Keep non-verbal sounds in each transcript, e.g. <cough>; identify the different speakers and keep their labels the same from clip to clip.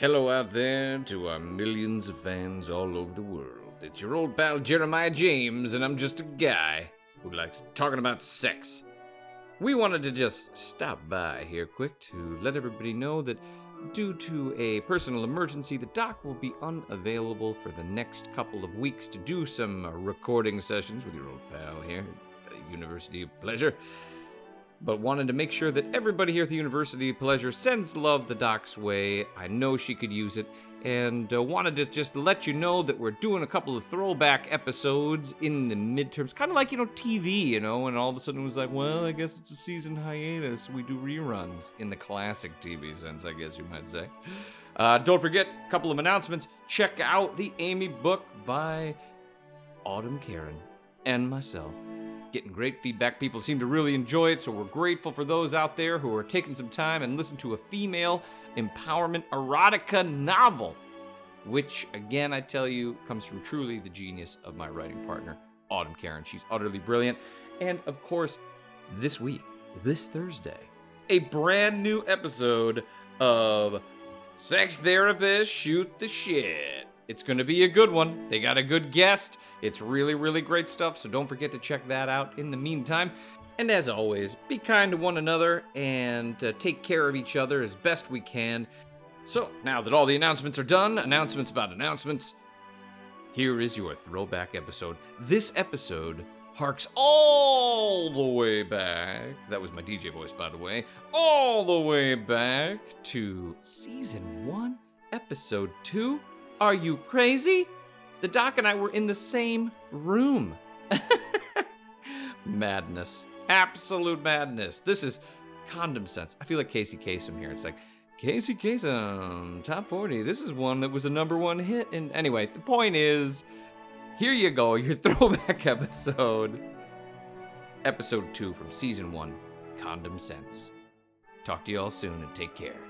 Speaker 1: Hello out there to our millions of fans all over the world. It's your old pal Jeremiah James, and I'm just a guy who likes talking about sex. We wanted to just stop by here quick to let everybody know that due to a personal emergency, the doc will be unavailable for the next couple of weeks to do some recording sessions with your old pal here University of Pleasure but wanted to make sure that everybody here at the University of Pleasure sends love the doc's way. I know she could use it, and uh, wanted to just let you know that we're doing a couple of throwback episodes in the midterms, kind of like, you know, TV, you know, and all of a sudden it was like, well, I guess it's a season hiatus. We do reruns in the classic TV sense, I guess you might say. Uh, don't forget, a couple of announcements. Check out the Amy book by Autumn Karen and myself getting great feedback. People seem to really enjoy it, so we're grateful for those out there who are taking some time and listen to a female empowerment erotica novel, which, again, I tell you, comes from truly the genius of my writing partner, Autumn Karen. She's utterly brilliant. And of course, this week, this Thursday, a brand new episode of Sex Therapist Shoot the Shit. It's going to be a good one. They got a good guest. It's really, really great stuff, so don't forget to check that out in the meantime. And as always, be kind to one another and uh, take care of each other as best we can. So, now that all the announcements are done, announcements about announcements, here is your throwback episode. This episode harks all the way back. That was my DJ voice, by the way. All the way back to season one, episode two are you crazy? The doc and I were in the same room. <laughs> madness. Absolute madness. This is condom sense. I feel like Casey Kasem here. It's like, Casey Kasem, top 40. This is one that was a number one hit. And anyway, the point is here you go, your <laughs> throwback episode. Episode two from season one Condom Sense. Talk to you all soon and take care.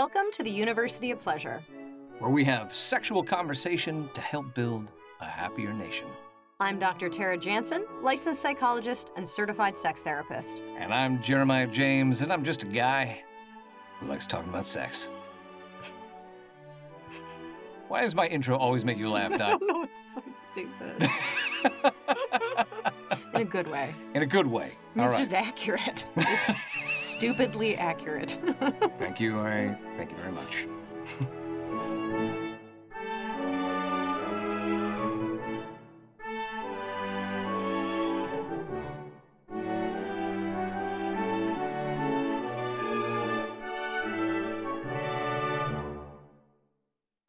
Speaker 2: Welcome to the University of Pleasure.
Speaker 3: where we have sexual conversation to help build a happier nation.
Speaker 2: I'm Dr. Tara Jansen, licensed psychologist and certified sex therapist.
Speaker 3: And I'm Jeremiah James, and I'm just a guy who likes talking about sex. <laughs> Why does my intro always make you laugh, <laughs>
Speaker 2: I
Speaker 3: Doc?
Speaker 2: don't know, it's so stupid. <laughs> In a good way.
Speaker 3: In a good way.
Speaker 2: I mean, it's
Speaker 3: right.
Speaker 2: just accurate. <laughs> It's stupidly accurate. <laughs>
Speaker 3: Thank you. I thank you very much.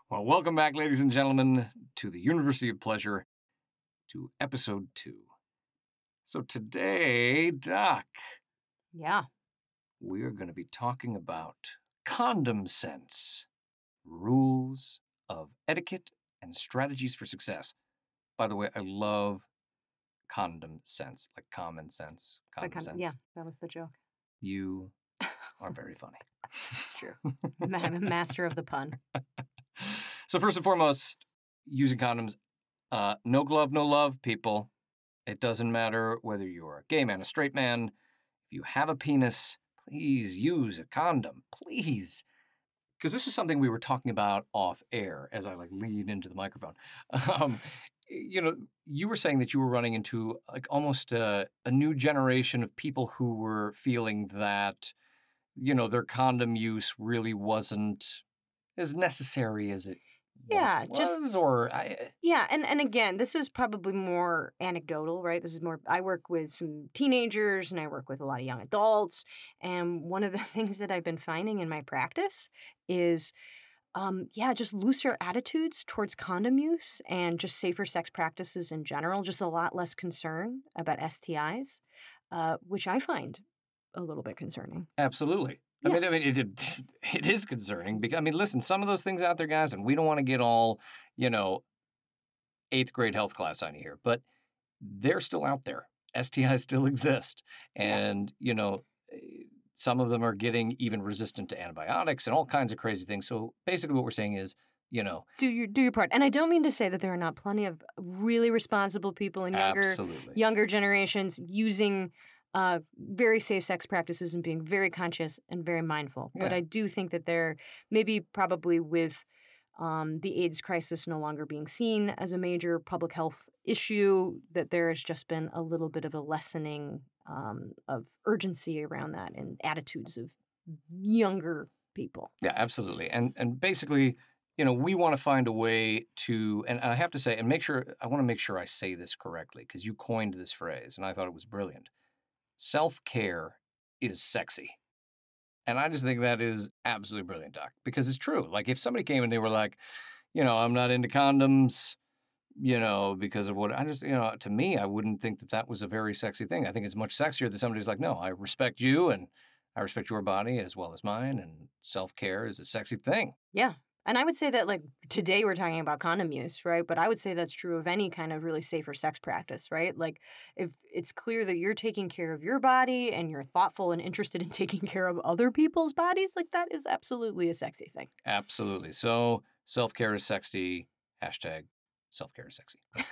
Speaker 3: Well, welcome back, ladies and gentlemen, to the University of Pleasure, to episode two. So today, Doc,
Speaker 2: yeah.
Speaker 3: we are going to be talking about condom sense, rules of etiquette and strategies for success. By the way, I love condom sense, like common sense, condom
Speaker 2: kind
Speaker 3: sense.
Speaker 2: yeah, that was the joke.
Speaker 3: You <laughs> are very funny.
Speaker 2: It's true. <laughs> I'm a master of the pun.
Speaker 3: so first and foremost, using condoms, uh, no glove, no love, people. It doesn't matter whether you're a gay man, a straight man. If you have a penis, please use a condom, please. Because this is something we were talking about off air as I like lean into the microphone. <laughs> Um, you know, you were saying that you were running into like almost a, a new generation of people who were feeling that, you know, their condom use really wasn't as necessary as it
Speaker 2: Yeah,
Speaker 1: once
Speaker 2: just-
Speaker 1: was, or I,
Speaker 2: Yeah, and and again, this is probably more anecdotal, right? This is more I work with some teenagers and I work with a lot of young adults, and one of the <laughs> things that I've been finding in my practice is um yeah, just looser attitudes towards condom use and just safer sex practices in general, just a lot less concern about STIs, uh which I find a little bit concerning.
Speaker 1: Absolutely. I
Speaker 2: Yeah.
Speaker 1: mean, I mean, it, it <laughs> it is concerning because I mean, listen, some of those things out there, guys, and we don't want to get all, you know, eighth grade health class on you here, but they're still out there. STIs <laughs> still exist, and you know, eh, some of them are getting even resistant to antibiotics and all kinds of crazy things. So basically, what we're saying is, you know,
Speaker 2: Do your do your part. And I don't mean to say that there are not plenty of really responsible people in younger
Speaker 1: absolutely,
Speaker 2: younger generations using uh, very safe sex practices and being very conscious and very mindful. But I do think that there, maybe probably with um, the AIDS crisis no longer being seen as a major public health issue, that there has just been a little bit of a lessening um, of urgency around that and attitudes of younger people.
Speaker 1: Yeah, absolutely. And and basically, you know, we want to find a way to and I have to say and make sure I want to make sure I say this correctly because you coined this phrase and I thought it was brilliant. Self-care is sexy. And I just think that is absolutely brilliant, Doc, because it's true. Like if somebody came and they were like, you know, I'm not into condoms, you know, because of what I just, you know, to me, I wouldn't think that that was a very sexy thing. I think it's much sexier that somebody's like, no, I respect you and I respect your body as well as mine, and self care is a sexy thing.
Speaker 2: Yeah. And I would say that, like, today we're talking about condom use, right? But I would say that's true of any kind of really safer sex practice, right? Like, if it's clear that you're taking care of your body and you're thoughtful and interested in <laughs> taking care of other people's bodies, like, that is absolutely a sexy thing.
Speaker 1: Absolutely. So, self care is sexy. Hashtag self care is sexy. <laughs>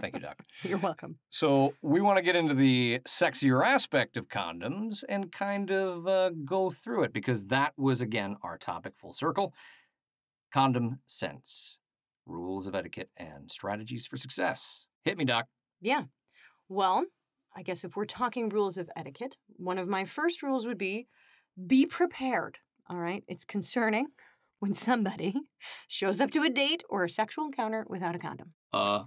Speaker 1: Thank you, Doc.
Speaker 2: You're welcome.
Speaker 1: So, we want to get into the sexier aspect of condoms and kind of uh, go through it because that was, again, our topic full circle. Condom sense, rules of etiquette, and strategies for success. Hit me, Doc.
Speaker 2: Yeah. Well, I guess if we're talking rules of etiquette, one of my first rules would be be prepared. All right. It's concerning <laughs> when somebody <laughs> shows up to a date or a sexual encounter without a condom.
Speaker 1: Uh,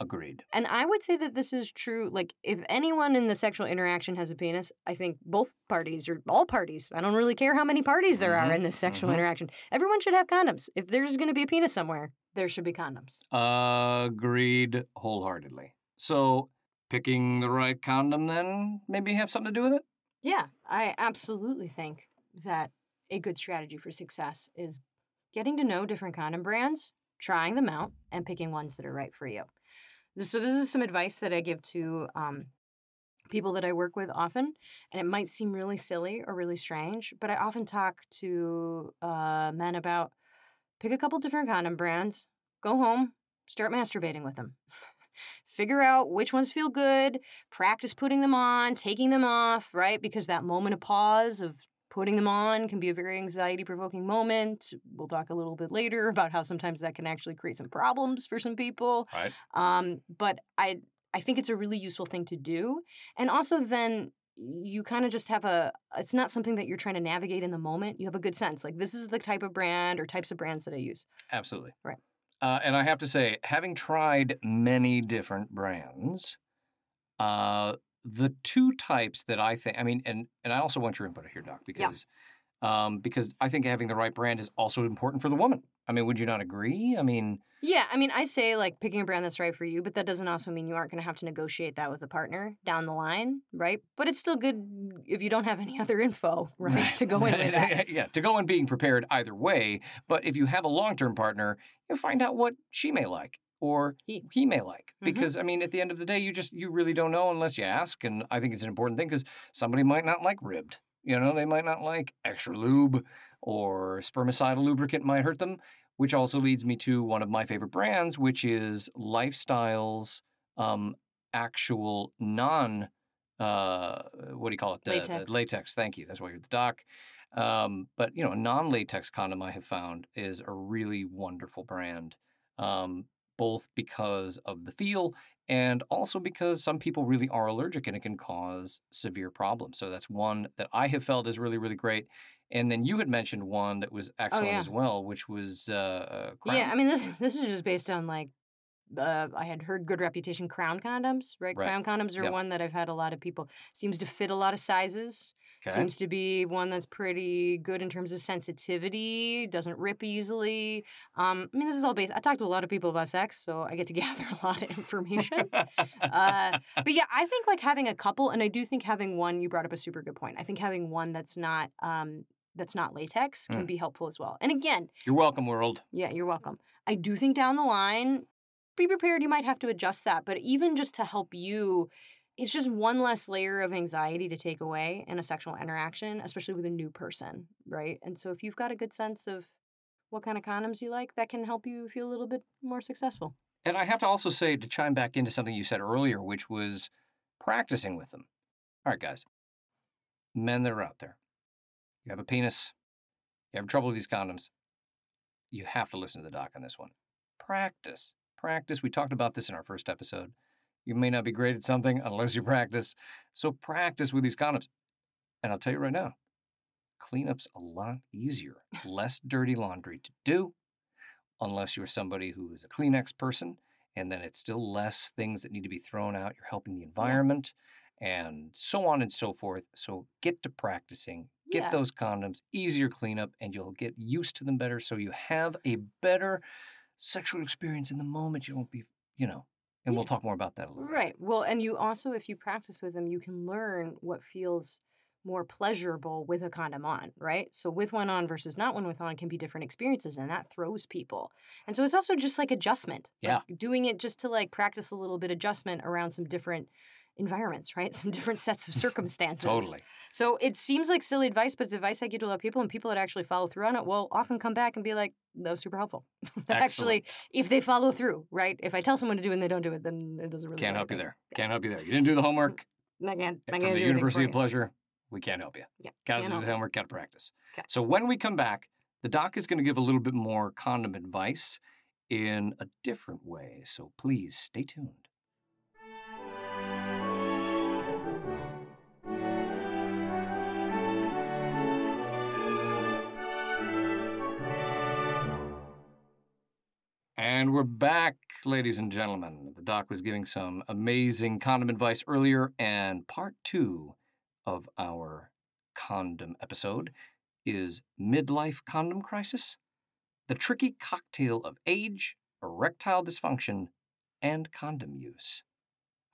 Speaker 1: agreed.
Speaker 2: And I would say that this is true. Like, if anyone in the sexual interaction has a penis, I think both parties or all parties, I don't really care how many parties there are
Speaker 1: Mhm,
Speaker 2: in this sexual
Speaker 1: mhm.
Speaker 2: interaction, everyone should have condoms. If there's going to be a penis somewhere, there should be condoms.
Speaker 1: Agreed wholeheartedly. So, picking the right condom then maybe have something to do with it?
Speaker 2: Yeah, I absolutely think that a good strategy for success is getting to know different condom brands, trying them out, and picking ones that are right for you. So, this is some advice that I give to um, people that I work with often, and it might seem really silly or really strange, but I often talk to uh, men about pick a couple different condom brands, go home, start masturbating with them. <laughs> Figure out which ones feel good, practice putting them on, taking them off, right? Because that moment of pause of putting them on can be a very anxiety provoking moment. We'll talk a little bit later about how sometimes that can actually create some problems for some people.
Speaker 1: Right.
Speaker 2: Um, but I I think it's a really useful thing to do. And also then you kind of just have a it's not something that you're trying to navigate in the moment. You have a good sense. Like this is the type of brand or types of brands that I use.
Speaker 1: Absolutely.
Speaker 2: Right.
Speaker 1: Uh, and I have to say, having tried many different brands, uh, the two types that I think, I mean, and and I also want your input here, Doc, because um, because I think having the right brand is also important for the woman. I mean, would you not agree? I mean,
Speaker 2: Yeah, I mean, I say like picking a brand that's right for you, but that doesn't also mean you aren't going to have to negotiate that with a partner down the line, right? But it's still good if you don't have any <laughs> other info, <laughs> right, to go in with that. <laughs>
Speaker 1: yeah, to go in being prepared either way. But if you have a long term partner, you find out what she may like or
Speaker 2: He-
Speaker 1: he may like.
Speaker 2: Mhm.
Speaker 1: Because I mean, at the end of the day, you just you really don't know unless you ask. And I think it's an important thing because somebody might not like ribbed. You know, they might not like extra lube or spermicidal lubricant might hurt them. Which also leads me to one of my favorite brands, which is Lifestyle's um, actual non uh, what do you call it? Uh,
Speaker 2: Latex.
Speaker 1: latex. Thank you. That's why you're the doc. Um, but you know, a non-latex condom I have found is a really wonderful brand. Um, both because of the feel and also because some people really are allergic and it can cause severe problems. So that's one that I have felt is really, really great. And then you had mentioned one that was excellent
Speaker 2: Oh, yeah.
Speaker 1: as well, which was uh, uh,
Speaker 2: Yeah, I mean this this is just based on like uh, I had heard good reputation crown condoms, right?
Speaker 1: Right.
Speaker 2: Crown condoms are
Speaker 1: Yep.
Speaker 2: one that I've had a lot of people seems to fit a lot of sizes.
Speaker 1: Okay.
Speaker 2: Seems to be one that's pretty good in terms of sensitivity, doesn't rip easily. Um, I mean, this is all based. I talked to a lot of people about sex, so I get to <laughs> gather a lot of information. uh, but yeah, I think like having a couple, and I do think having one. You brought up a super good point. I think having one that's not um, that's not latex can
Speaker 1: Mm.
Speaker 2: be helpful as well. And again,
Speaker 1: You're welcome, world.
Speaker 2: yeah, you're welcome. I do think down the line, be prepared. You might have to adjust that, but even just to help you, it's just one less layer of anxiety to take away in a sexual interaction, especially with a new person, right? And so if you've got a good sense of what kind of condoms you like, that can help you feel a little bit more successful.
Speaker 1: And I have to also say to chime back into something you said earlier, which was practicing with them. All right, guys, men that are out there, you have a penis, you have trouble with these condoms, you have to listen to the doc on this one. Practice, practice. We talked about this in our first episode. You may not be great at something unless you practice. So practice with these condoms. And I'll tell you right now, cleanup's a lot easier, <laughs> less dirty laundry to do, unless you're somebody who is a Kleenex person, and then it's still less things that need to be thrown out. You're helping the environment and so on and so forth. So get to practicing, get
Speaker 2: Yeah.
Speaker 1: those condoms, easier cleanup, and you'll get used to them better. So you have a better sexual experience in the moment. You won't be, you know, and we'll talk more about that a little bit.
Speaker 2: Right. Well, and you also, if you practice with them, you can learn what feels more pleasurable with a condom on, right? So with one on versus not one with on can be different experiences, and that throws people. And so it's also just like adjustment.
Speaker 1: Yeah.
Speaker 2: Like doing it just to like practice a little bit adjustment around some different environments, right? <laughs> Some different sets of <laughs> circumstances.
Speaker 1: Totally.
Speaker 2: So it seems like silly advice, but it's advice I give to a lot of people, and people that actually follow through on it will often come back and be like, "That was super helpful." <laughs> actually, if they follow through, right? If I tell someone to do it and they don't do it, then it doesn't really
Speaker 1: matter.
Speaker 2: Can't
Speaker 1: help you there. Can't help you there. You didn't do the homework.
Speaker 2: I can't. Eh, I
Speaker 1: from
Speaker 2: can't
Speaker 1: the University of. Pleasure, we can't help you.
Speaker 2: Yeah,
Speaker 1: Got to do the homework, got to practice.
Speaker 2: 'Kay.
Speaker 1: So when we come back, the doc is going to give a little bit more condom advice in a different way. So please stay tuned. And we're back, ladies and gentlemen. The doc was giving some amazing condom advice earlier, and part two of our condom episode is midlife condom crisis, the tricky cocktail of age, erectile dysfunction, and condom use.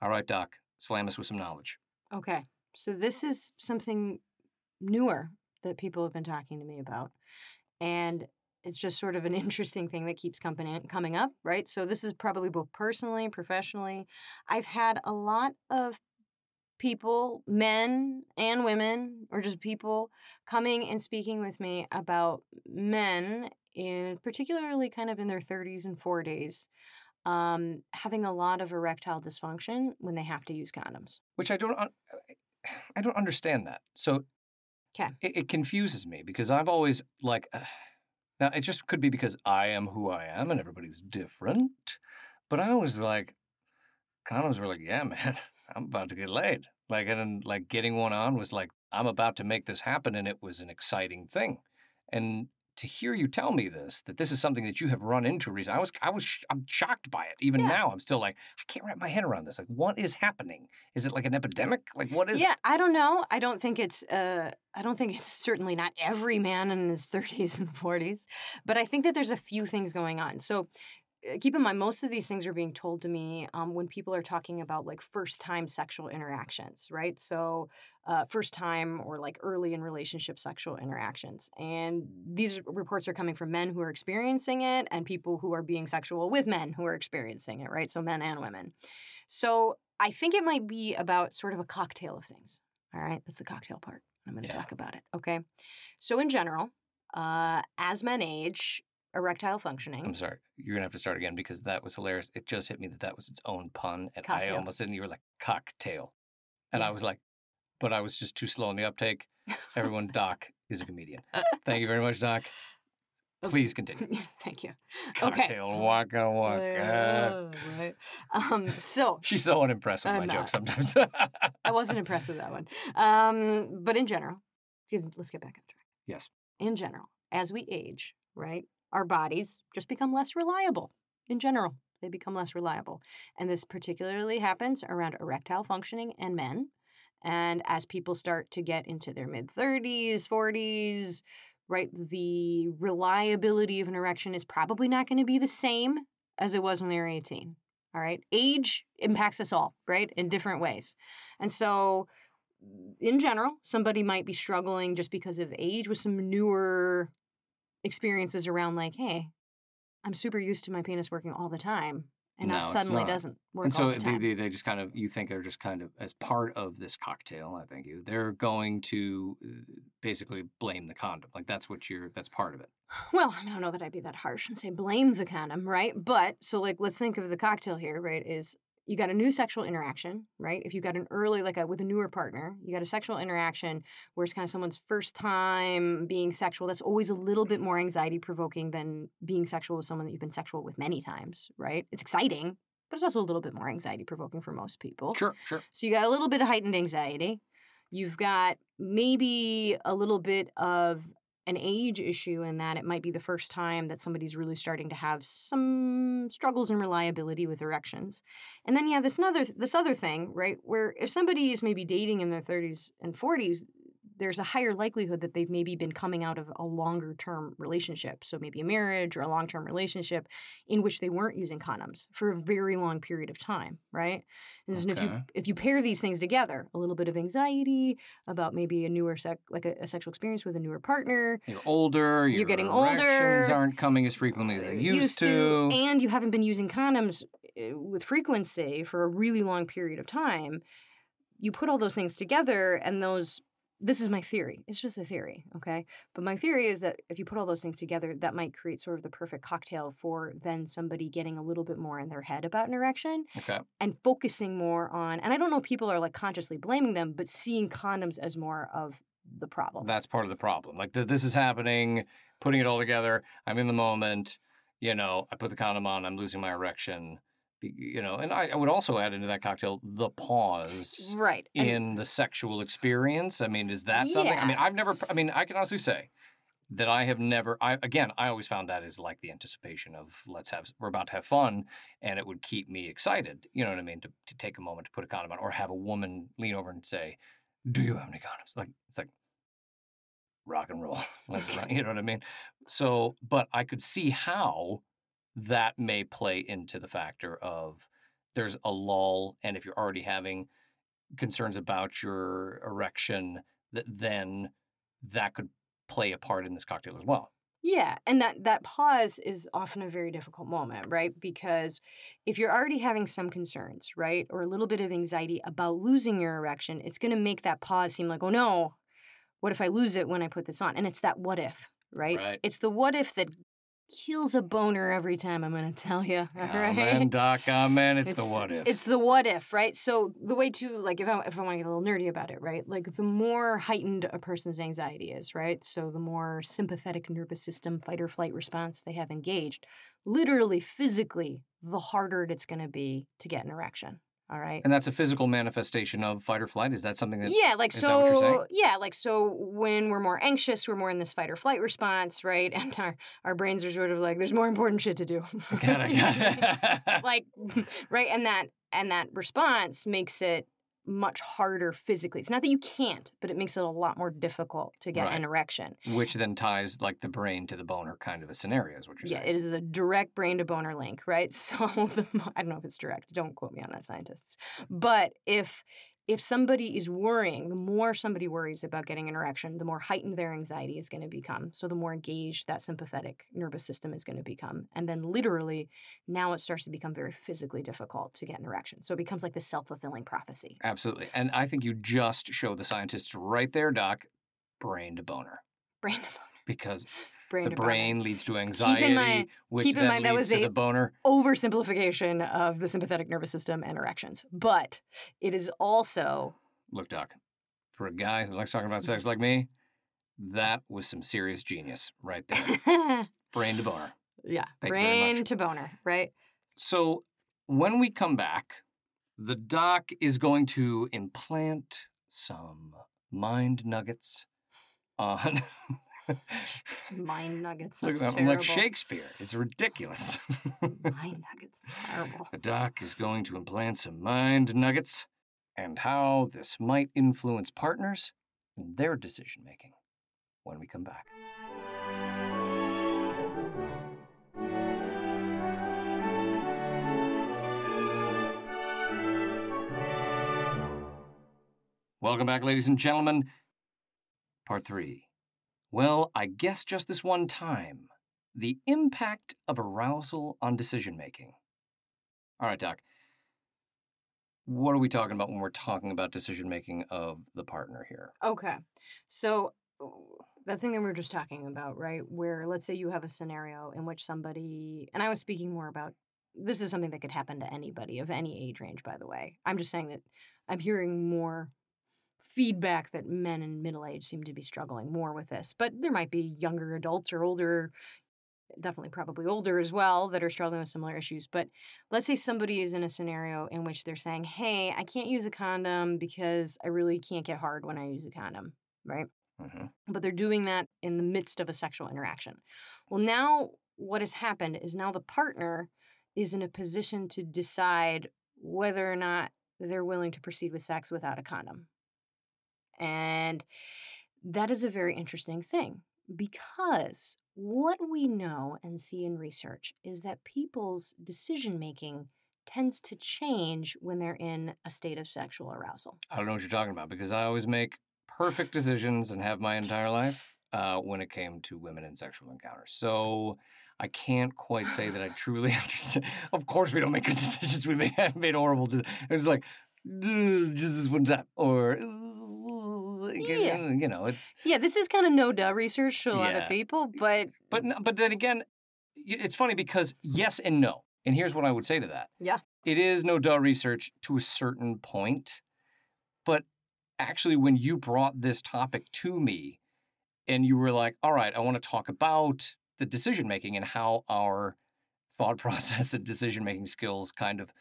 Speaker 1: All right, Doc, slam us with some knowledge.
Speaker 2: Okay, so this is something newer that people have been talking to me about, and it's just sort of an <laughs> interesting thing that keeps coming coming up, right? So this is probably both personally, and professionally. I've had a lot of people, men and women, or just people coming and speaking with me about men in particularly kind of in their 30s and 40s um, having a lot of erectile dysfunction when they have to use condoms.
Speaker 1: Which I don't, un- <sighs> I don't understand that. So,
Speaker 2: 'Kay.
Speaker 1: it, it confuses me because I've always like, <sighs> now it just could be because I am who I am and everybody's different, but I was like, condoms were like, yeah, man, <laughs> I'm about to get laid. Like, and like getting one on was like, I'm about to make this happen, and it was an exciting thing. And to hear you tell me this, that this is something that you have run into recently, I was, I was, sh- I'm shocked by it. Even
Speaker 2: Yeah.
Speaker 1: now, I'm still like, I can't wrap my head around this. Like, what is happening? Is it like an epidemic? Like, what is?
Speaker 2: yeah, I don't know. I don't think it's uh I don't think it's certainly not every man in his 30s and 40s, but I think that there's a few things going on. So keep in mind most of these things are being told to me um, when people are talking about like first time sexual interactions right? So uh, first time or like early in relationship sexual interactions and these reports are coming from men who are experiencing it and people who are being sexual with men who are experiencing it right? So men and women. So i think it might be about sort of a cocktail of things all right? That's the cocktail part. I'm going to
Speaker 1: Yeah.
Speaker 2: talk about it okay? So in general uh, as men age erectile functioning
Speaker 1: I'm sorry. You're gonna have to start again because that was hilarious. It just hit me that that was its own pun, and I
Speaker 2: Cocktail.
Speaker 1: almost didn't. You were like cocktail, and I was like, but I was just too slow in the uptake. Everyone, <laughs> Doc is a comedian. Thank you very much, Doc. Please <laughs> continue.
Speaker 2: Thank you. Okay.
Speaker 1: Cocktail waka waka.
Speaker 2: Uh, right. Um, so
Speaker 1: She's so unimpressed with
Speaker 2: I'm
Speaker 1: my
Speaker 2: not.
Speaker 1: jokes sometimes.
Speaker 2: I wasn't impressed with that one. Um, but in general, let's get back on track.
Speaker 1: Yes.
Speaker 2: In general, as we age, right, our bodies just become less reliable. In general, they become less reliable. And this particularly happens around erectile functioning in men. And as people start to get into their mid 30s, 40s, right, the reliability of an erection is probably not going to be the same as it was when they were 18. All right. Age impacts us all, right, in different ways. And so, in general, somebody might be struggling just because of age with some newer experiences around, like, hey, I'm super used to my penis working all the time. And now
Speaker 1: No, it's
Speaker 2: suddenly doesn't work
Speaker 1: and so
Speaker 2: all the
Speaker 1: they, they, they just kind of, you think they're just kind of, as part of this cocktail, I think you, they're going to uh, basically blame the condom. Like that's what you're, that's part of it. <sighs>
Speaker 2: Well, I don't know that I'd be that harsh and say blame the condom, right? But so like let's think of the cocktail here, right? Is you got a new sexual interaction, right? If you got an early like a with a newer partner, you got a sexual interaction where it's kind of someone's first time being sexual. That's always a little bit more anxiety provoking than being sexual with someone that you've been sexual with many times, right? It's exciting, but it's also a little bit more anxiety provoking for most people.
Speaker 1: Sure, sure.
Speaker 2: So you got a little bit of heightened anxiety. You've got maybe a little bit of an age issue in that it might be the first time that somebody's really starting to have some struggles in reliability with erections. And then you have this another this other thing, right? Where if somebody is maybe dating in their 30s and 40s, there's a higher likelihood that they've maybe been coming out of a longer term relationship. So maybe a marriage or a long term relationship in which they weren't using condoms for a very long period of time, right? And so if you if you pair these things together, a little bit of anxiety about maybe a newer sec like a, a sexual experience with a newer partner,
Speaker 1: You're older.
Speaker 2: You're
Speaker 1: your
Speaker 2: getting older,
Speaker 1: aren't coming as frequently as they
Speaker 2: uh,
Speaker 1: used, to.
Speaker 2: and you haven't been using condoms uh, with frequency for a really long period of time, you put all those things together and those this is my theory. It's just a theory, okay? But my theory is that if you put all those things together, that might create sort of the perfect cocktail for then somebody getting a little bit more in their head about an erection
Speaker 1: okay.
Speaker 2: and focusing more on and I don't know if people are like consciously blaming them, but seeing condoms as more of the problem.
Speaker 1: That's part of the problem. Like th- this is happening, putting it all together. I'm in the moment. You know, I put the condom on. I'm losing my erection. You know, and I, I would also add into that cocktail the pause
Speaker 2: right. and-
Speaker 1: in the sexual experience. I mean, is that something? I mean, I've never. I mean, I can honestly say that I have never. I again, I always found that is like the anticipation of let's have we're about to have fun, and it would keep me excited. You know what I mean? To to take a moment to put a condom on, or have a woman lean over and say, "Do you have any condoms?" Like it's like rock and roll. <laughs> You know what I mean? So, but I could see how that may play into the factor of there's a lull, and if you're already having concerns about your erection, that then that could play a part in this cocktail as well.
Speaker 2: Yeah, and that that pause is often a very difficult moment, right? Because if you're already having some concerns, right, or a little bit of anxiety about losing your erection, it's going to make that pause seem like, "Oh no, what if I lose it when I put this on?" And it's that what if, right?
Speaker 1: Right.
Speaker 2: It's the what if that kills a boner every time, I'm going <laughs> to tell you, <laughs> all right?
Speaker 1: Amen, Doc. Uh, Amen. It's, the what if.
Speaker 2: It's the what if, right? So the way to like if I if I want to get a little nerdy about it, right? Like the more heightened a person's anxiety is, right? So the more sympathetic nervous system fight or flight response they have engaged, literally physically, the harder it's going to be to get an erection. All right.
Speaker 1: and that's a physical manifestation of fight or flight. Is that something that?
Speaker 2: Yeah, like
Speaker 1: is that what you're
Speaker 2: so. Yeah, like so. When we're more anxious, we're more in this fight or flight response, right? <laughs> And our our brains are sort of like, there's more important shit to do.
Speaker 1: Got it, got it. <laughs>
Speaker 2: like <laughs> right and that and that response makes it much harder physically it's not that you can't but it makes it a lot more difficult to get
Speaker 1: Right.
Speaker 2: an erection
Speaker 1: Which then ties like the brain to the boner kind of a scenario is what you're
Speaker 2: yeah
Speaker 1: saying.
Speaker 2: Yeah, it is a direct brain to boner link right <laughs> so the, i don't know if it's direct don't quote me on that scientists but if if somebody is worrying the more somebody worries about getting an erection the more heightened their anxiety is going to become so the more engaged that sympathetic nervous system is going to become and then literally now it starts to become very physically difficult to get an erection so it becomes like the self-fulfilling prophecy
Speaker 1: Absolutely. And I think you just showed the scientists right there, Doc, brain to boner.
Speaker 2: brain to boner.
Speaker 1: Because
Speaker 2: brain
Speaker 1: the
Speaker 2: boner.
Speaker 1: brain leads to
Speaker 2: in
Speaker 1: anxiety,
Speaker 2: mind-
Speaker 1: which
Speaker 2: keep in mind that was
Speaker 1: to
Speaker 2: a-
Speaker 1: the boner.
Speaker 2: oversimplification of the sympathetic nervous system and erections but it is also
Speaker 1: Look, Doc, for a guy who likes talking about sex like me, that was some serious genius right there. <laughs> Brain to bar.
Speaker 2: Yeah,
Speaker 1: Thank
Speaker 2: brain to boner, right?
Speaker 1: So when we come back, the doc is going to implant some mind nuggets on. <laughs>
Speaker 2: Mind nuggets.
Speaker 1: Look, I'm like. Shakespeare. It's ridiculous. <laughs>
Speaker 2: Mind nuggets. is terrible.
Speaker 1: the doc is going to implant some mind nuggets and how this might influence partners and their decision making when we come back. Welcome back, ladies and gentlemen. Part three. Well, I guess just this one time. The impact of arousal on decision making. All right, Doc. What are we talking about when we're talking about decision making of the partner here?
Speaker 2: Okay. So the thing that we were just talking about, right? Where let's say you have a scenario in which somebody, and I was speaking more about this is something that could happen to anybody of any age range, by the way. I'm just saying that I'm hearing more feedback that men in middle age seem to be struggling more with this, but there might be younger adults or older, definitely probably older as well, that are struggling with similar issues. But let's say somebody is in a scenario in which they're saying, Hey, I can't use a condom because I really can't get hard when I use a condom, right?
Speaker 1: hmm
Speaker 2: but they're doing that in the midst of a sexual interaction. Well, now what has happened is now the partner is in a position to decide whether or not they're willing to proceed with sex without a condom. And that is a very interesting thing because what we know and see in research is that people's decision making tends to change when they're in a state of sexual arousal.
Speaker 1: I don't know what you're talking about because I always make perfect decisions and have my entire life uh, when it came to women and sexual encounters. So I can't quite say that I <sighs> truly <laughs> understand. Of course, we don't make good <laughs> decisions. We may have <laughs> made horrible decisions. It's like, "Ugh, just this one time. Or,
Speaker 2: Yeah.
Speaker 1: you know, it's.
Speaker 2: Yeah, this is kind of no duh research to a lot
Speaker 1: Yeah.
Speaker 2: of people, but
Speaker 1: But but then again, it's funny because yes and no. And here's what I would say to that.
Speaker 2: Yeah.
Speaker 1: It is no duh research to a certain point, but actually when you brought this topic to me and you were like, "All right, I want to talk about the decision making and how our thought <laughs> process and decision making skills kind of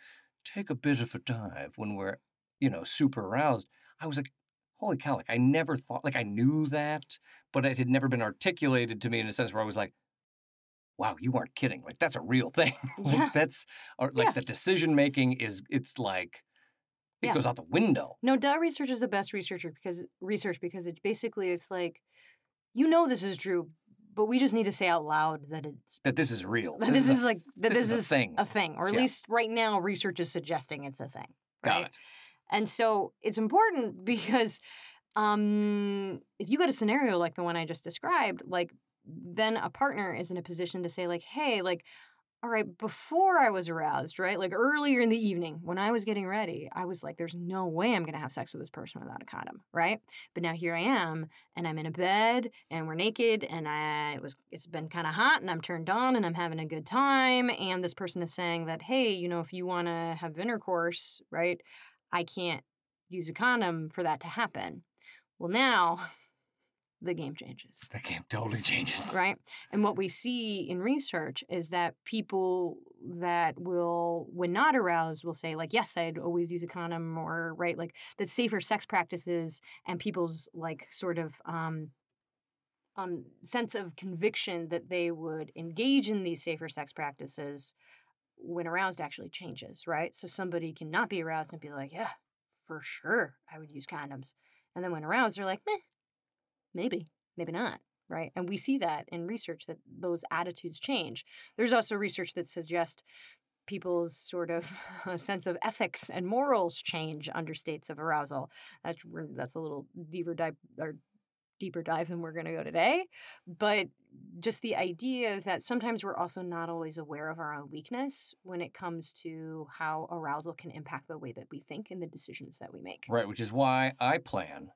Speaker 1: take a bit of a dive when we're, you know, super aroused." I was like, "Holy cow, like I never thought like I knew that, but it had never been articulated to me in a sense where I was like, wow, you aren't kidding. Like that's a real <laughs> thing. <laughs> like
Speaker 2: Yeah.
Speaker 1: that's or like
Speaker 2: Yeah.
Speaker 1: the decision making is it's like it
Speaker 2: Yeah.
Speaker 1: goes out the window.
Speaker 2: no duh research is the best researcher because research because it basically is like, you know, this is true, but we just need to say out loud that it's
Speaker 1: That this is real. <laughs>
Speaker 2: that this,
Speaker 1: a
Speaker 2: is like that
Speaker 1: this
Speaker 2: this,
Speaker 1: is a thing.
Speaker 2: a thing, or at
Speaker 1: Yeah.
Speaker 2: least right now, research is suggesting it's a thing.
Speaker 1: got
Speaker 2: right?
Speaker 1: it.
Speaker 2: And so it's important <laughs> because um, if you got a scenario like the one I just described, like then a partner is in a position to say, like, hey, like, all right, before I was aroused, right? Like earlier in the evening when I was getting ready, I was like, there's no way I'm going to have sex with this person without a condom, right? But now here I am and I'm in a bed and we're naked and I it was it's been kind of hot and I'm turned on and I'm having a good time and this person is saying that, "Hey, you know, if you want to have intercourse, right? I can't use a condom for that to happen." Well, now <laughs> the game changes
Speaker 1: The game totally changes.
Speaker 2: right? And what we see in research is that people that will, when not aroused, will say, like, yes, I'd always use a condom, or, right, like the safer sex practices and people's, like, sort of, um, um, sense of conviction that they would engage in these safer sex practices when aroused actually changes, right? So somebody cannot be aroused and be like, yeah, for sure, I would use condoms. And then when aroused, they're like, meh, maybe, maybe not right? And we see that in research that those attitudes change. There's also research that suggests people's sort of <laughs> sense of ethics and morals change under states of arousal. That's that's a little deeper dive or deeper dive than we're going to go today, but just the idea that sometimes we're also not always aware of our own weakness when it comes to how arousal can impact the way that we think and the decisions that we make.
Speaker 1: Right, which is why I plan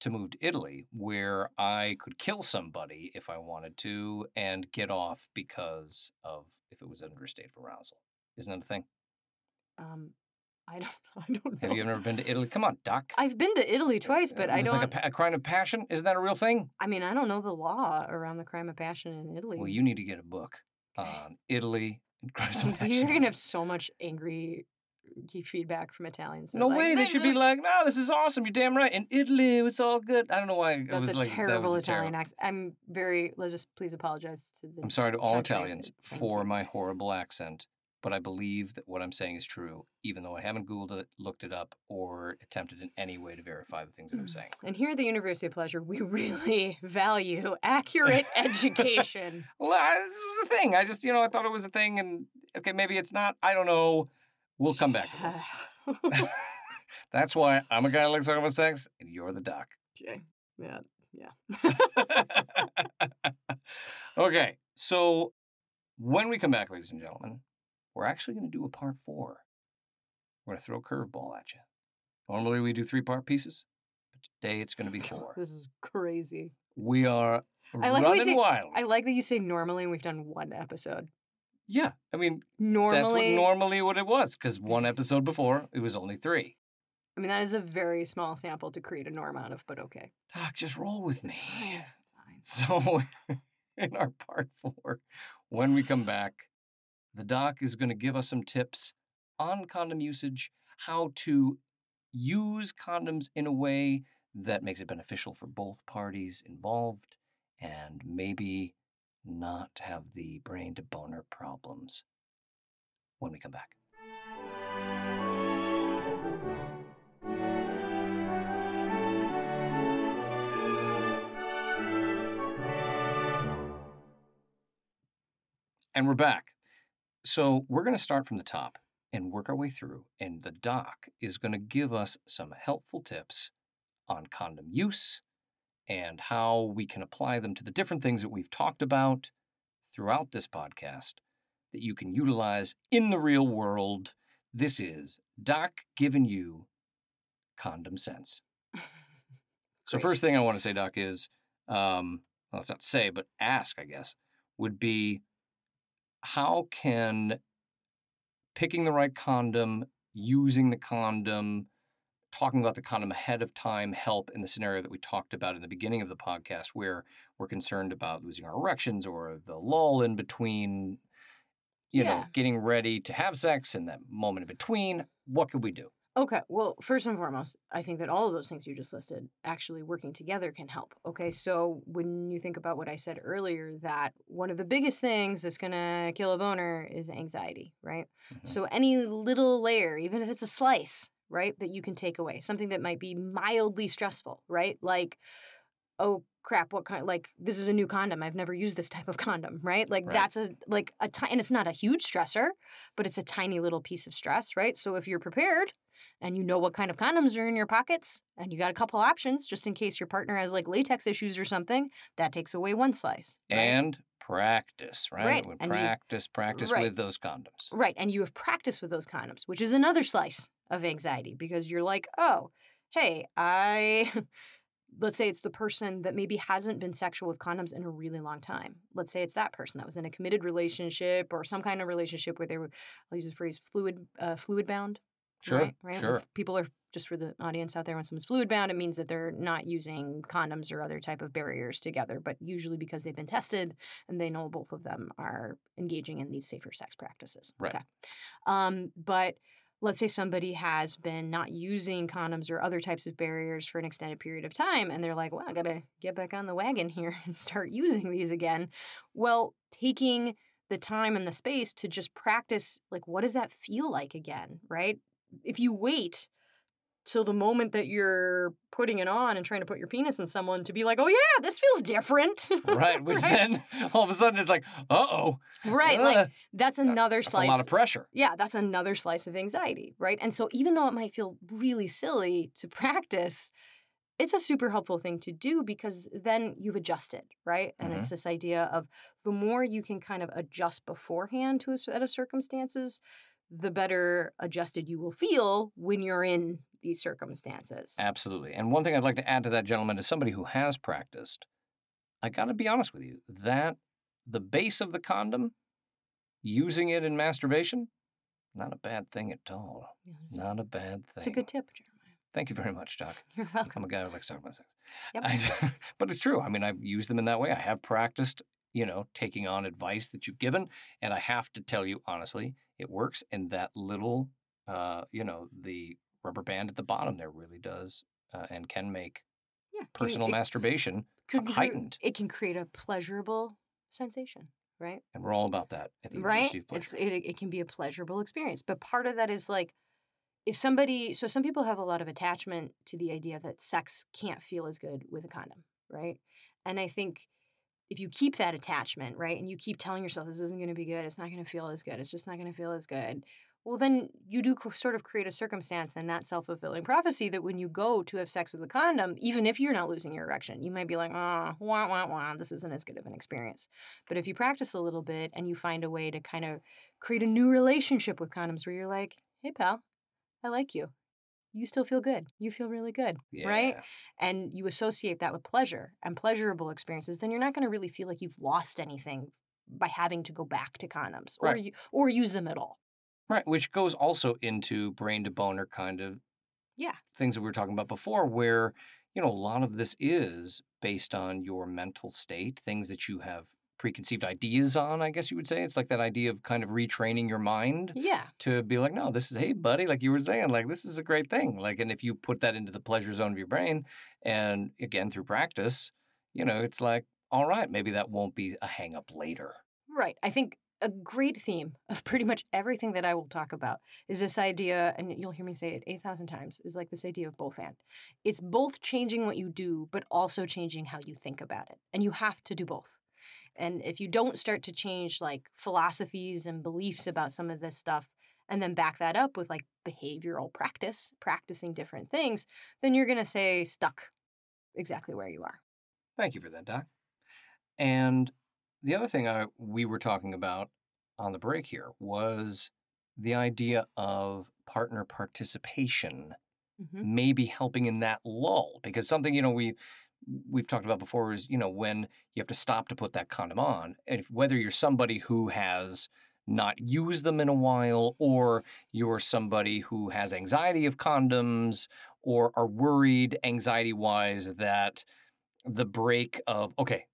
Speaker 1: to move to Italy, where I could kill somebody if I wanted to and get off because of if it was under a state of arousal. Isn't that a thing?
Speaker 2: Um, I don't. <laughs> I don't know.
Speaker 1: Have you ever been to Italy? Come on, Doc.
Speaker 2: I've been to Italy twice, but I
Speaker 1: It's
Speaker 2: don't.
Speaker 1: It's like a, a crime of passion. Isn't that a real thing?
Speaker 2: I mean, I don't know the law around the crime of passion in Italy.
Speaker 1: Well, you need to get a book <sighs> on Italy and <laughs> crimes of passion.
Speaker 2: You're gonna have so much angry feedback from Italians.
Speaker 1: No
Speaker 2: like,
Speaker 1: way. They
Speaker 2: "This
Speaker 1: should be like, no, this is awesome. You're damn right. In Italy, it's all good. I don't know why it
Speaker 2: That's
Speaker 1: was
Speaker 2: a
Speaker 1: like that
Speaker 2: terrible
Speaker 1: a
Speaker 2: Italian
Speaker 1: terrible-
Speaker 2: accent. I'm very. Let's just please apologize to the.
Speaker 1: I'm sorry to all. Italians for my horrible accent, but I believe that what I'm saying is true, even though I haven't Googled it, looked it up, or attempted in any way to verify the things that I'm
Speaker 2: Mm.
Speaker 1: saying.
Speaker 2: And here at the University of Pleasure, we <laughs> really value <laughs> accurate education.
Speaker 1: Well, this was a thing. I just, you know, I thought it was a thing, and okay, maybe it's not. I don't know. We'll come back to this. <laughs> That's why I'm a guy who likes talking about sex, and you're the doc.
Speaker 2: okay. Yeah. Yeah. <laughs>
Speaker 1: okay, so when we come back, ladies and gentlemen, we're actually going to do a part four. We're going to throw a curveball at you. Normally we do three part pieces, but today it's going to be four.
Speaker 2: This is crazy.
Speaker 1: We are
Speaker 2: I like
Speaker 1: running
Speaker 2: say-
Speaker 1: wild.
Speaker 2: I like that you say normally we've done one episode.
Speaker 1: Yeah, I mean
Speaker 2: Normally,
Speaker 1: that's what normally what it was because one mm-hmm. episode before it was only three.
Speaker 2: I mean, that is a very small sample to create a norm out of, but okay.
Speaker 1: Doc, just roll with me.
Speaker 2: Fine, fine.
Speaker 1: So, <laughs> in our part four, when we come back, the doc is going to give us some tips on condom usage, how to use condoms in a way that makes it beneficial for both parties involved, and maybe not have the brain to boner problems when we come back. And we're back. So we're going to start from the top and work our way through. And the doc is going to give us some helpful tips on condom use and how we can apply them to the different things that we've talked about throughout this podcast that you can utilize in the real world. This is Doc giving you condom sense. <laughs> So, first thing I want to say, Doc, is um, well, it's not say, but ask, I guess, would be how can picking the right condom, using the condom, talking about the condom ahead of time help in the scenario that we talked about in the beginning of the podcast, where we're concerned about losing our erections or the lull in between, you know,
Speaker 2: Yeah.
Speaker 1: getting ready to have sex and that moment in between? What could we do?
Speaker 2: Okay, well, first and foremost, I think that all of those things you just listed actually working together can help. Okay, so when you think about what I said earlier, that one of the biggest things that's gonna kill a boner is anxiety, right?
Speaker 1: Mhm.
Speaker 2: So any little layer, even if it's a slice, right, that you can take away, something that might be mildly stressful, right? Like, oh crap, what kind? Like, this is a new condom. I've never used this type of condom, right? Like,
Speaker 1: Right.
Speaker 2: that's a like a tiny, and it's not a huge stressor, but it's a tiny little piece of stress, right? So if you're prepared and you know what kind of condoms are in your pockets and you got a couple options just in case your partner has like latex issues or something, that takes away one slice. right?
Speaker 1: And practice, right?
Speaker 2: Right, and you-
Speaker 1: practice, practice
Speaker 2: right.
Speaker 1: with those condoms.
Speaker 2: Right. And you have practiced with those condoms, which is another slice of anxiety because you're like, oh, hey, I. <laughs> Let's say it's the person that maybe hasn't been sexual with condoms in a really long time. Let's say it's that person that was in a committed relationship or some kind of relationship where they were, I'll use the phrase fluid, uh, fluid bound.
Speaker 1: Sure,
Speaker 2: right? right?
Speaker 1: Sure.
Speaker 2: f- people are just for the audience out there when someone's fluid bound, it means that they're not using condoms or other type of barriers together, but usually because they've been tested and they know both of them are engaging in these safer sex practices.
Speaker 1: Right.
Speaker 2: Okay. Um, but let's say somebody has been not using condoms or other types of barriers for an extended period of time and they're like well i gotta get back on the wagon here <laughs> and start using these again well taking the time and the space to just practice like what does that feel like again right if you wait till the moment that you're putting it on and trying to put your penis in someone to be like oh yeah this feels different
Speaker 1: right, <laughs> which then <laughs> all of a sudden is like, uh oh.
Speaker 2: right like that's another
Speaker 1: that's
Speaker 2: slice
Speaker 1: a lot of pressure.
Speaker 2: yeah, that's another slice of anxiety, right? And so even though it might feel really silly to practice, it's a super helpful thing to do because then you've adjusted, right? And
Speaker 1: Mm-hmm.
Speaker 2: it's this idea of the more you can kind of adjust beforehand to a set of circumstances, the better adjusted you will feel when you're in these circumstances.
Speaker 1: Absolutely. And one thing I'd like to add to that, gentleman, is somebody who has practiced, I got to be honest with you, that the base of the condom, using it in masturbation, Not a bad thing at all.
Speaker 2: Yeah,
Speaker 1: Not a bad thing.
Speaker 2: it's a good tip, Jeremiah.
Speaker 1: Thank you very much, Doc. <laughs>
Speaker 2: You're
Speaker 1: I'm
Speaker 2: welcome.
Speaker 1: a guy who likes talking about sex.
Speaker 2: Yep.
Speaker 1: I, <laughs> but it's true. I mean, I've used them in that way. I have practiced, you know, taking on advice that you've given, and I have to tell you honestly, it works. And that little, uh, you know, the rubber band at the bottom there really does uh, and can make
Speaker 2: Yeah.
Speaker 1: personal
Speaker 2: it
Speaker 1: masturbation heightened.
Speaker 2: It can create a pleasurable sensation, right?
Speaker 1: And we're all about that at the
Speaker 2: right
Speaker 1: of
Speaker 2: it's it, it can be a pleasurable experience but part of that is like if somebody so some people have a lot of attachment to the idea that sex can't feel as good with a condom right and i think if you keep that attachment right and you keep telling yourself this isn't going to be good it's not going to feel as good it's just not going to feel as good well then you do sort of create a circumstance and that self-fulfilling prophecy that when you go to have sex with a condom even if you're not losing your erection you might be like oh wah wah wah this isn't as good of an experience but if you practice a little bit and you find a way to kind of create a new relationship with condoms where you're like, hey, pal, I like you. You still feel good. You feel really good. Right? And you associate that with pleasure and pleasurable experiences, then you're not going to really feel like you've lost anything by having to go back to condoms or
Speaker 1: Right.
Speaker 2: you, or use them at all.
Speaker 1: Right, which goes also into brain to boner kind of
Speaker 2: Yeah.
Speaker 1: things that we were talking about before, where, you know, a lot of this is based on your mental state, things that you have preconceived ideas on, I guess you would say. It's like that idea of kind of retraining your mind
Speaker 2: Yeah.
Speaker 1: to be like, no, this is, hey, buddy, like you were saying, like, this is a great thing. Like, and if you put that into the pleasure zone of your brain, and again, through practice, you know, it's like, all right, maybe that won't be a hang up later.
Speaker 2: Right. I think a great theme of pretty much everything that I will talk about is this idea, and you'll hear me say it 8,000 times, is like this idea of both and. It's both changing what you do, but also changing how you think about it. And you have to do both. And if you don't start to change like philosophies and beliefs about some of this stuff, and then back that up with like behavioral practice, practicing different things, then you're going to say stuck exactly where you are.
Speaker 1: Thank you for that, Doc. And the other thing I, we were talking about on the break here was the idea of partner participation
Speaker 2: hmm
Speaker 1: maybe helping in that lull because something you know we we've talked about before is you know when you have to stop to put that condom on and if, whether you're somebody who has not used them in a while or you're somebody who has anxiety of condoms or are worried anxiety wise that the break of okay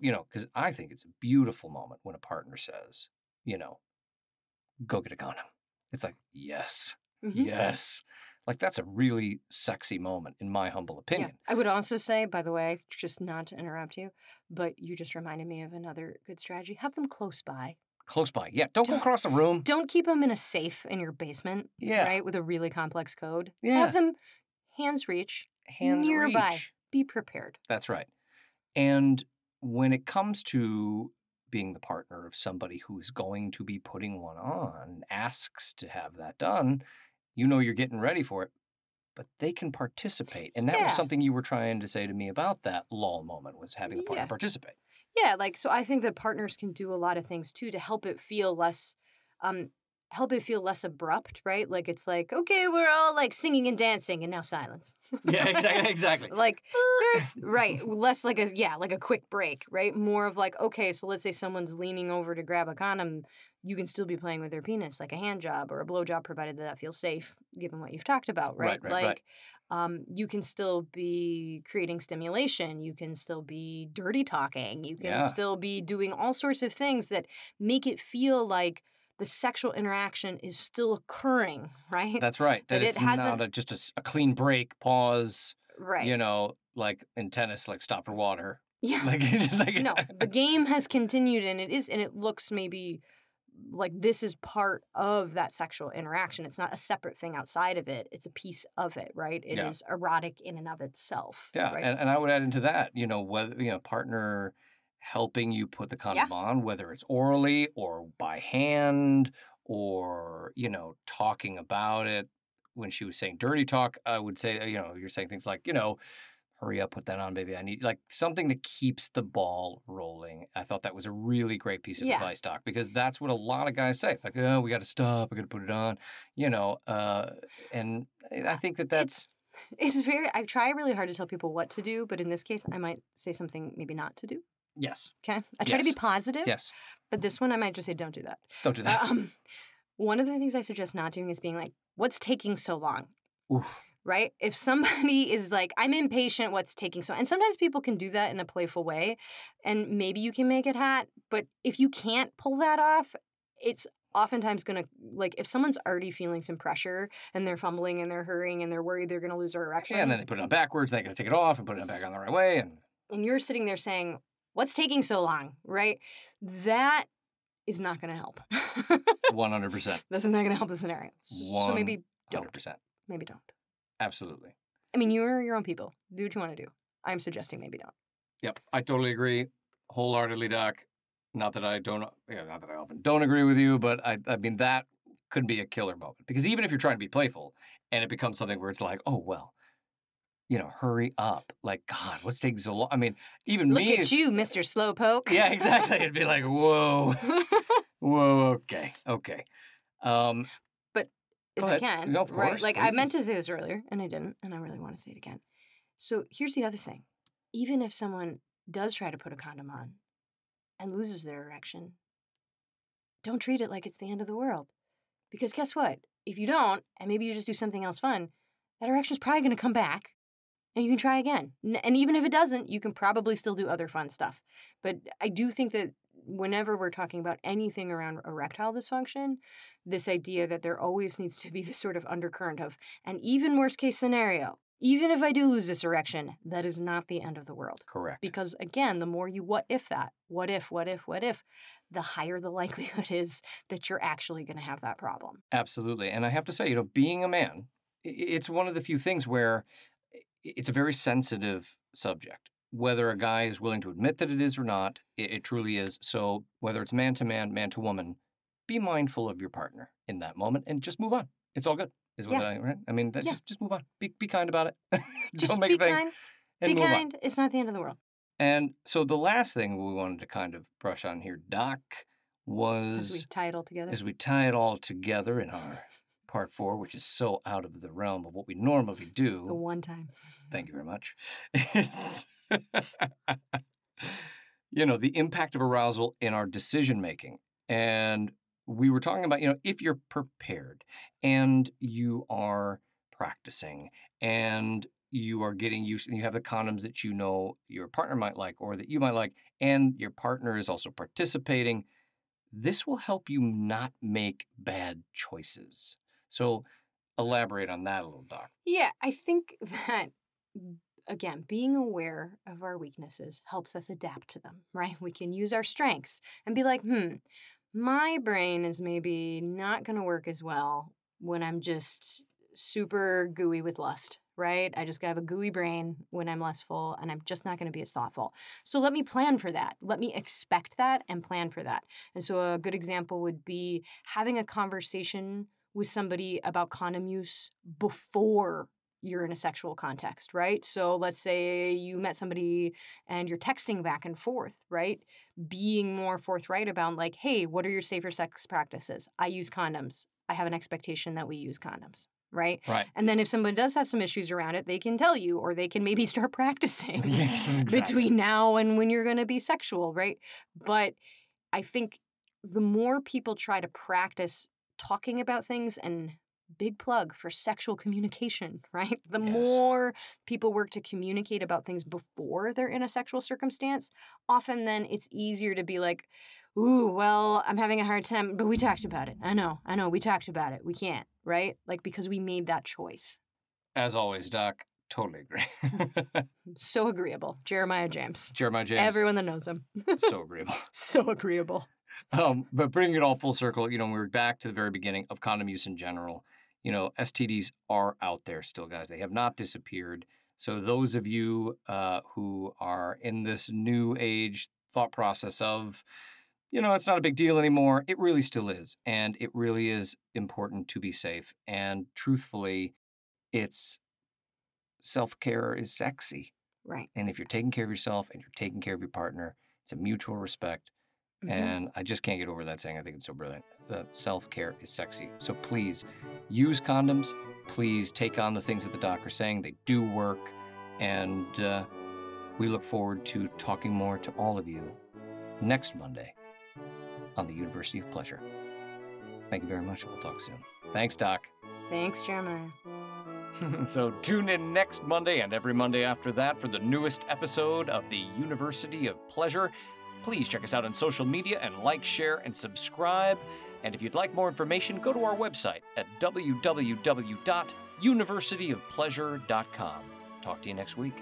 Speaker 1: you know because i think it's a beautiful moment when a partner says you know go get a condom it's like yes
Speaker 2: Mhm.
Speaker 1: yes like that's a really sexy moment in my humble opinion
Speaker 2: Yeah. I would also say, by the way, just not to interrupt you, but you just reminded me of another good strategy. Have them close by.
Speaker 1: close by yeah don't go
Speaker 2: Don't-
Speaker 1: across the room
Speaker 2: Don't keep them in a safe in your basement,
Speaker 1: yeah
Speaker 2: right, with a really complex code.
Speaker 1: Yeah.
Speaker 2: Have them hands reach.
Speaker 1: hands
Speaker 2: nearby.
Speaker 1: reach
Speaker 2: Be prepared.
Speaker 1: That's right. And when it comes to being the partner of somebody who's going to be putting one on, asks to have that done, you know you're getting ready for it, but they can participate. And that
Speaker 2: Yeah.
Speaker 1: was something you were trying to say to me about that lull moment was having the partner
Speaker 2: Yeah.
Speaker 1: participate.
Speaker 2: Yeah, like so I think that partners can do a lot of things too to help it feel less um help it feel less abrupt, right? Like it's like, okay, we're all like singing and dancing and now silence. <laughs>
Speaker 1: Yeah, exactly. exactly.
Speaker 2: like eh, <laughs> right less like a yeah like a quick break right more of like okay so let's say someone's leaning over to grab a condom you can still be playing with their penis like a hand job or a blow job provided that that feels safe given what you've talked about right,
Speaker 1: Right, right, right.
Speaker 2: like um, you can still be creating stimulation you can still be dirty talking you can
Speaker 1: Yeah.
Speaker 2: still be doing all sorts of things that make it feel like the sexual interaction is still occurring <laughs> right
Speaker 1: That's right. That
Speaker 2: it
Speaker 1: it's
Speaker 2: hasn't-
Speaker 1: not a, just a a, clean break, pause,
Speaker 2: right
Speaker 1: you know, like in tennis, like stop for water. <laughs>
Speaker 2: yeah
Speaker 1: Like, <laughs> like
Speaker 2: no, the game has continued and it is and it looks maybe like this is part of that sexual interaction. It's not a separate thing outside of it. It's a piece of it, right? It is
Speaker 1: Yeah.
Speaker 2: erotic in and of itself.
Speaker 1: Yeah,
Speaker 2: Right.
Speaker 1: and, and I would add into that, you know, whether you know, partner helping you put the condom on, whether it's orally or by hand or, you know, talking about it. When she was saying dirty talk, I would say, uh, you know, you're saying things like, you know, hurry up, put that on, baby. I need like something that keeps the ball rolling. I thought that was a really great piece of
Speaker 2: Yeah.
Speaker 1: advice, Doc, because that's what a lot of guys say. It's like, oh, we got to stop. We got to put it on, you know. Uh, and I think that that's <laughs>
Speaker 2: It's very I try really hard to tell people what to do, but in this case I might say something maybe not to do.
Speaker 1: Yes,
Speaker 2: Okay? I try to be
Speaker 1: Yes.
Speaker 2: positive,
Speaker 1: yes.
Speaker 2: but this one I might just say don't do that.
Speaker 1: Don't do that.
Speaker 2: Um, one of the things I suggest not doing is being like, what's taking so long?
Speaker 1: Oof.
Speaker 2: Right? If somebody <laughs> is like, I'm impatient, what's taking so and sometimes people can do that in a playful way, and maybe you can make it hot, but if you can't pull that off, it's oftentimes going to like if someone's already feeling some pressure and they're fumbling and they're hurrying and they're worried they're going to lose their erection
Speaker 1: Yeah, and then they put it on backwards. They got to take it off and put it back on the right way. And
Speaker 2: and you're sitting there saying what's taking so long right that is not going to help
Speaker 1: 100%. <laughs>
Speaker 2: that's not going to help the scenario so maybe don't
Speaker 1: 100%.
Speaker 2: maybe don't
Speaker 1: Absolutely.
Speaker 2: i mean you're your own people do what you want to do i'm suggesting maybe don't
Speaker 1: Yep, I totally agree, wholeheartedly, Doc. Not that I don't, yeah, not that I often don't agree with you, but I, I mean that could be a killer moment because even if you're trying to be playful and it becomes something where it's like, oh well, you know, hurry up, like God, what's taking so long? I mean, even
Speaker 2: look
Speaker 1: me,
Speaker 2: at you mr slowpoke
Speaker 1: yeah, exactly. It'd be like, whoa, <laughs> whoa, okay, okay. Um,
Speaker 2: but
Speaker 1: if
Speaker 2: I can,
Speaker 1: No, of
Speaker 2: right?
Speaker 1: course,
Speaker 2: Like I meant to say this earlier, and I didn't, and I really want to say it again. So here's the other thing: even if someone does try to put a condom on and loses their erection, don't treat it like it's the end of the world, because guess what? If you don't, and maybe you just do something else fun, that erection's probably going to come back, and you can try again. And even if it doesn't, you can probably still do other fun stuff. But I do think that whenever we're talking about anything around erectile dysfunction, this idea that there always needs to be <laughs> this sort of undercurrent of, and even worst case scenario, even if I do lose this erection, that is not the end of the world.
Speaker 1: correct.
Speaker 2: Because again, the more you what if that, what if, what if, what if, the higher the <laughs> likelihood is that you're actually going to have that problem.
Speaker 1: Absolutely. And I have to say, you know, being a man, it's one of the few things where it's a very sensitive subject. Whether a guy is willing to admit that it is or not, it, it truly is. So, whether it's man to man, man to woman, be mindful of your partner in that moment and just move on. It's all good. Is what
Speaker 2: Yeah.
Speaker 1: I right? I mean,
Speaker 2: Yeah.
Speaker 1: just just move on. Be be kind about it. <laughs>
Speaker 2: Just
Speaker 1: Don't make
Speaker 2: be
Speaker 1: a thing
Speaker 2: kind. Be
Speaker 1: move on.
Speaker 2: kind. It's not the end of the world.
Speaker 1: And so the last thing we wanted to kind of brush on here, Doc, was As
Speaker 2: we tie it all together.
Speaker 1: as we tie it all together in our part four, which is so out of the realm of what we normally <laughs> do.
Speaker 2: the one time.
Speaker 1: Thank you very much. It's <laughs> you know the impact of arousal in our decision making, and we were talking about you know if you're prepared and you are practicing and you are getting used and you have the condoms that you know your partner might like or that you might like and your partner is also participating this will help you not make bad choices so elaborate on that a little doc
Speaker 2: Yeah, I think <laughs> that again, being aware of our weaknesses helps us adapt to them, right? We can use our strengths and be like, hmm, my brain is maybe not going to work as well when I'm just super gooey with lust, right? I just have a gooey brain when I'm lustful and I'm just not going to be as thoughtful. So let me plan for that. Let me expect that and plan for that. And so a good example would be having a conversation with somebody about condom use before you're in a sexual context, right? So let's say you met somebody and you're texting back and forth, right? Being more forthright about, like, hey, what are your safer sex practices? I use condoms. I have an expectation that we use condoms, right?
Speaker 1: right
Speaker 2: And then if someone does have some issues around it, they can tell you or they can maybe <laughs> start practicing <laughs>
Speaker 1: Yes, exactly.
Speaker 2: between now and when you're going to be sexual, right? But I think the more people try to practice talking about things and big plug for sexual communication, <laughs> right? The
Speaker 1: Yes.
Speaker 2: more people work to communicate about things before they're in a sexual circumstance, often then it's easier to be like, ooh, well, I'm having a hard time, but we talked about it. I know, I know, we talked about it. We can't, right? Like because we made that choice.
Speaker 1: As always, Doc, totally agree. <laughs>
Speaker 2: So agreeable. Jeremiah <laughs> James.
Speaker 1: Jeremiah James,
Speaker 2: Everyone that knows him.
Speaker 1: so agreeable.
Speaker 2: so agreeable.
Speaker 1: Um, but bringing it all full circle, you know, we're back to the very beginning of condom use in general. You know, STDs are out there still, guys. They have not disappeared. So those of you uh, who are in this new age thought process of, you know, it's not a big deal anymore, it really still is, and it really is important to be safe. And truthfully, it's self care is sexy.
Speaker 2: Right.
Speaker 1: And if you're taking care of yourself and you're taking care of your partner, it's a mutual respect.
Speaker 2: Mhm.
Speaker 1: And I just can't get over that saying. I think it's so brilliant. The self care is sexy. So please use condoms. Please take on the things that the doc are saying. They do work. And uh, we look forward to talking more to all of you next Monday on the University of Pleasure. Thank you very much. We'll talk soon. Thanks, Doc.
Speaker 2: Thanks, Jeremiah. <laughs>
Speaker 1: so tune in next Monday and every Monday after that for the newest episode of the University of Pleasure. Please check us out on social media and like, share, and subscribe. And if you'd like more information, go to our website at www.universityofpleasure.com. Talk to you next week.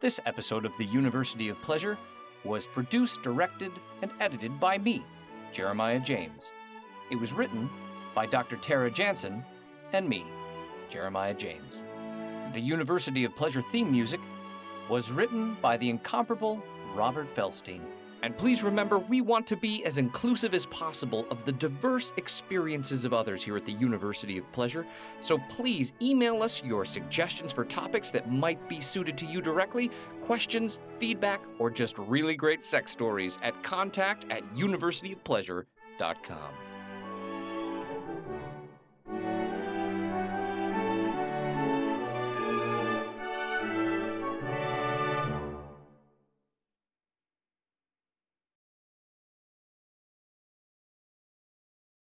Speaker 1: This episode of the University of Pleasure was produced, directed, and edited by me, Jeremiah James. It was written by Dr. Tara Jansen and me, Jeremiah James. The University of Pleasure theme music was written by the incomparable Robert Felstein. And please remember, we want to be as inclusive as possible of the diverse experiences of others here at the University of Pleasure. So please email us your suggestions for topics that might be suited to you directly, questions, feedback, or just really great sex stories at contact at universityofpleasure.com.